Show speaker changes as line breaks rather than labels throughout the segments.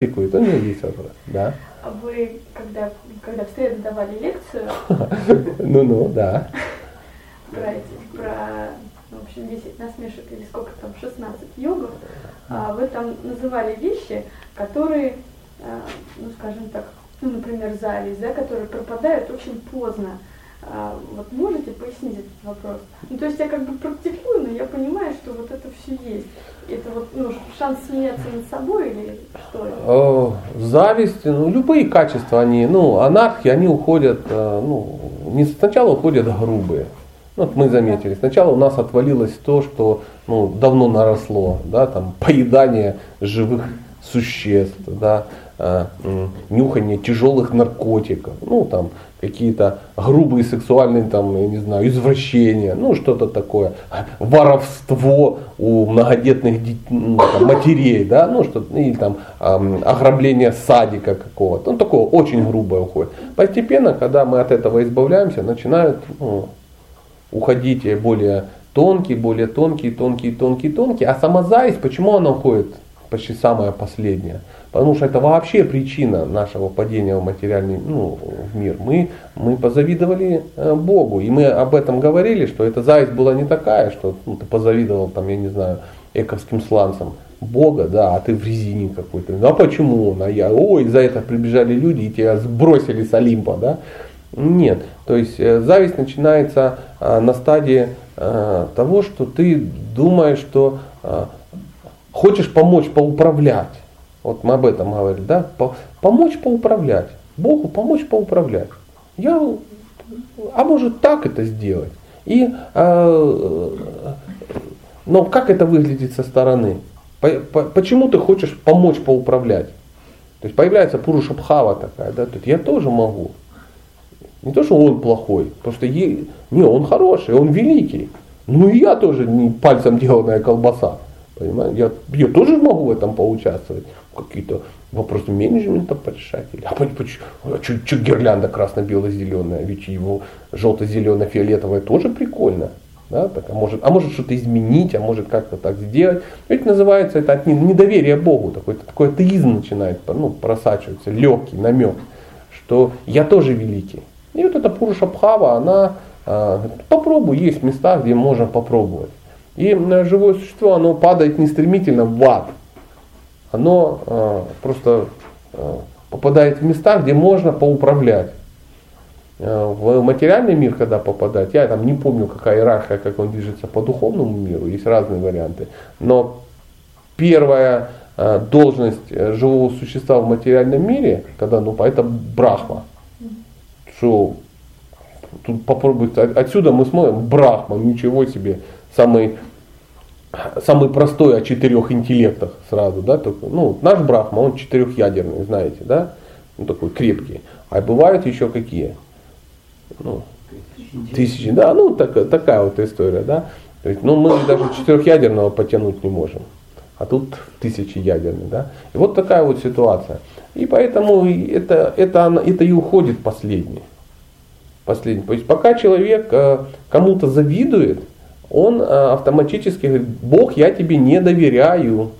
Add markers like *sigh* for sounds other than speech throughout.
у него есть вопрос, да.
А вы, когда, когда в среду давали лекцию, *laughs*
Ну-ну, да.
про про, ну, в общем, 10 насмешек или сколько там, 16 йогов, а, вы там называли вещи, которые, а, ну, скажем так, ну, например, зависть, да, которые пропадают очень поздно. А, вот можете пояснить этот вопрос? Ну, то есть я как бы практикую, но я понимаю, что вот это все есть. Это вот ну, шанс смеяться над собой или что?
О, Зависть, ну, любые качества, они, ну, анархии, они уходят, э, ну, не сначала уходят грубые. Ну, Вот мы заметили, сначала у нас отвалилось то, что ну, давно наросло, да, там, поедание живых существ, да, э, нюхание тяжелых наркотиков, ну, там, какие-то грубые сексуальные, там, я не знаю, извращения, ну, что-то такое, воровство у многодетных дет- ну, там, матерей, да, ну, что или там ам, ограбление садика какого-то, ну, такое очень грубое уходит. Постепенно, когда мы от этого избавляемся, начинают ну, уходить более тонкие, более тонкие, тонкие, тонкие, тонкие. А сама зависть, почему она уходит почти самая последняя? Потому что это вообще причина нашего падения в материальный ну, в мир. Мы, мы позавидовали э, Богу. И мы об этом говорили, что эта зависть была не такая, что ну, ты позавидовал, там, я не знаю, эковским сланцам. Бога, да, а ты в резине какой-то. Ну а почему он? А я, ой, за это прибежали люди и тебя сбросили с Олимпа, да? Нет. То есть э, зависть начинается э, на стадии э, того, что ты думаешь, что э, хочешь помочь поуправлять. Вот мы об этом говорили, да? По- помочь поуправлять. Богу помочь поуправлять. Я, а может так это сделать? И, э, но как это выглядит со стороны? По- по- Почему ты хочешь помочь поуправлять? То есть появляется Пуруша Бхава такая, да, то есть я тоже могу. Не то, что он плохой, потому что е- не, он хороший, он великий. Ну и я тоже не пальцем деланная колбаса. Понимаете? Я, я тоже могу в этом поучаствовать. Какие-то вопросы менеджмента порешать. Или, а почему, а чё гирлянда красно-бело-зеленая? Ведь его желто-зелено-фиолетовая тоже прикольно. Да, так, а, может, а может что-то изменить, а может как-то так сделать. Ведь называется это от не- недоверия Богу. Такой, такой атеизм начинает ну, просачиваться, легкий намек, что я тоже великий. И вот эта Пуруша Бхава, она говорит, попробуй, есть места, где можно попробовать. И э, живое существо, оно падает не стремительно в ад. Оно а, просто а, попадает в места, где можно поуправлять. Э, В материальный мир, когда попадать, я там не помню, какая иерархия, как он движется по духовному миру, есть разные варианты. Но первая э, должность э, живого существа в материальном мире, когда, ну, это брахма. Что тут попробуйте, от- отсюда мы смотрим, брахма, ничего себе, самый, самый простой о четырех интеллектах сразу, да, только, ну, наш брахма, он четырехъядерный, знаете, да, ну, такой крепкий. А бывают еще какие? Ну, тысячи, да, ну, так- такая вот история, да. То есть, ну, мы даже четырехъядерного потянуть не можем. А тут тысячеядерный, да. И вот такая вот ситуация. И поэтому это, это, оно- это и уходит последний. Последний. То есть пока человек э, кому-то завидует, он э, автоматически говорит, Бог, я тебе не доверяю.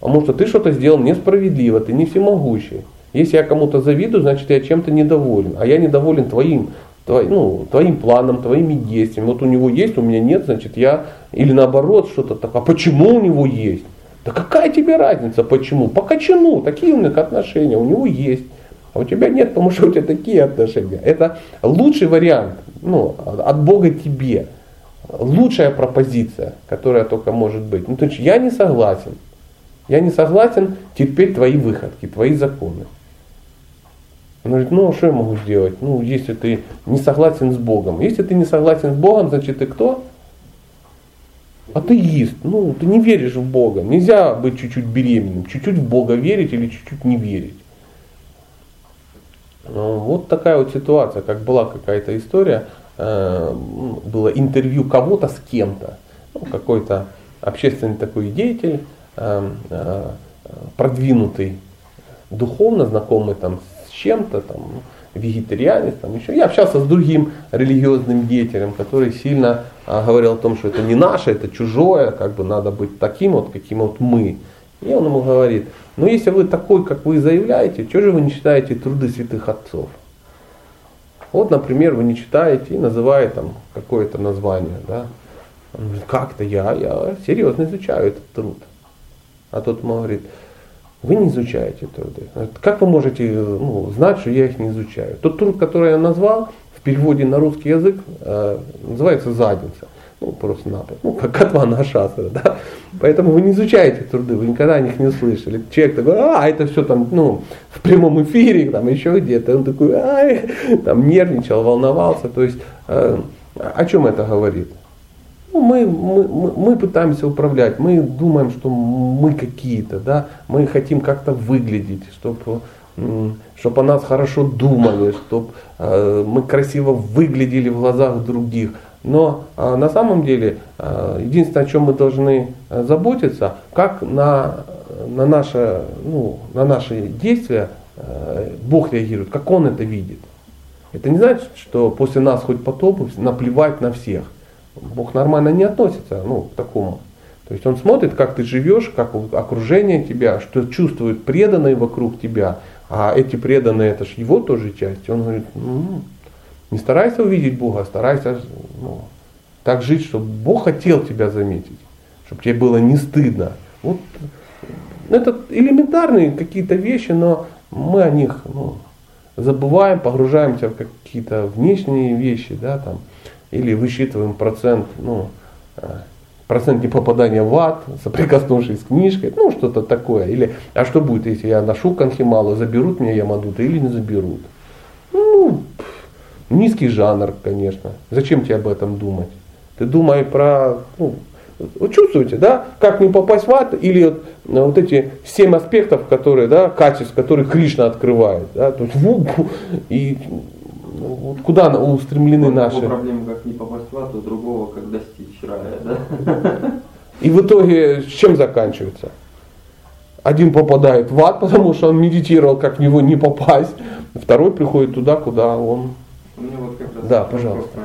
Потому что ты что-то сделал несправедливо, ты не всемогущий. Если я кому-то завидую, значит я чем-то недоволен. А я недоволен твоим, твой- ну, твоим планом, твоими действиями. Вот у него есть, у меня нет, значит я... Или наоборот что-то такое. А почему у него есть? Да какая тебе разница, почему? По кочану, такие у них отношения, у него есть. А у тебя нет, потому что у тебя такие отношения. Это лучший вариант ну, от Бога тебе. Лучшая пропозиция, которая только может быть. Ну, то есть я не согласен. Я не согласен терпеть твои выходки, твои законы. Он говорит, ну а что я могу сделать? Ну, если ты не согласен с Богом. Если ты не согласен с Богом, значит ты кто? Атеист. Ну, ты не веришь в Бога. Нельзя быть чуть-чуть беременным. Чуть-чуть в Бога верить или чуть-чуть не верить. Ну, Вот такая вот ситуация, как была какая-то история, э, было интервью кого-то с кем-то, ну, какой-то общественный такой деятель, э, э, продвинутый, духовно знакомый там с чем-то, там, вегетарианец, там еще. Я общался с другим религиозным деятелем, который сильно а, говорил о том, что это не наше, это чужое, как бы надо быть таким вот, каким вот мы. И он ему говорит, ну если вы такой, как вы заявляете, что же вы не читаете труды святых отцов? Вот, например, вы не читаете и называете там какое-то название, да? Он говорит, как-то я, я серьезно изучаю этот труд. А тот ему говорит, вы не изучаете труды. Как вы можете ну, знать, что я их не изучаю? Тот труд, который я назвал, в переводе на русский язык э, называется задница. Ну, просто-напросто. Ну, как Катвана Шастра, да. Поэтому вы не изучаете труды, вы никогда о них не слышали. Человек такой, а, это все там, ну, в прямом эфире, там еще где-то. Он такой, ай, там нервничал, волновался. То есть, э, о чем это говорит? Ну, мы, мы, мы, пытаемся управлять, мы думаем, что мы какие-то, да, мы хотим как-то выглядеть, чтобы чтобы о нас хорошо думали, чтобы э, мы красиво выглядели в глазах других. Но э, на самом деле э, единственное, о чем мы должны э, заботиться, как на, на, наше, ну, на наши действия э, Бог реагирует, как Он это видит. Это не значит, что после нас хоть потоп, наплевать на всех. Бог нормально не относится ну, к такому. То есть он смотрит, как ты живешь, как окружение тебя, что чувствуют преданные вокруг тебя, а эти преданные это же его тоже часть. Он говорит, ну, не старайся увидеть Бога, а старайся ну, так жить, чтобы Бог хотел тебя заметить, чтобы тебе было не стыдно. Вот это элементарные какие-то вещи, но мы о них ну, забываем, погружаемся в какие-то внешние вещи, да, там, или высчитываем процент, ну, э, процент непопадания в ад, соприкоснувшись с книжкой, ну что-то такое. Или, а что будет, если я ношу конхималу, заберут меня Ямадута или не заберут? Ну, низкий жанр, конечно. Зачем тебе об этом думать? Ты думай про, ну, вы чувствуете, да, как не попасть в ад, или вот, э, вот эти семь аспектов, которые, да, качеств, которые Кришна открывает, да, то есть, и вот куда устремлены наши?
проблема, как не попасть в ад, у другого, как достичь рая, да?
И в итоге с чем заканчивается? Один попадает в ад, потому что он медитировал, как в него не попасть. Второй приходит туда, куда он...
Вот да,
пожалуйста.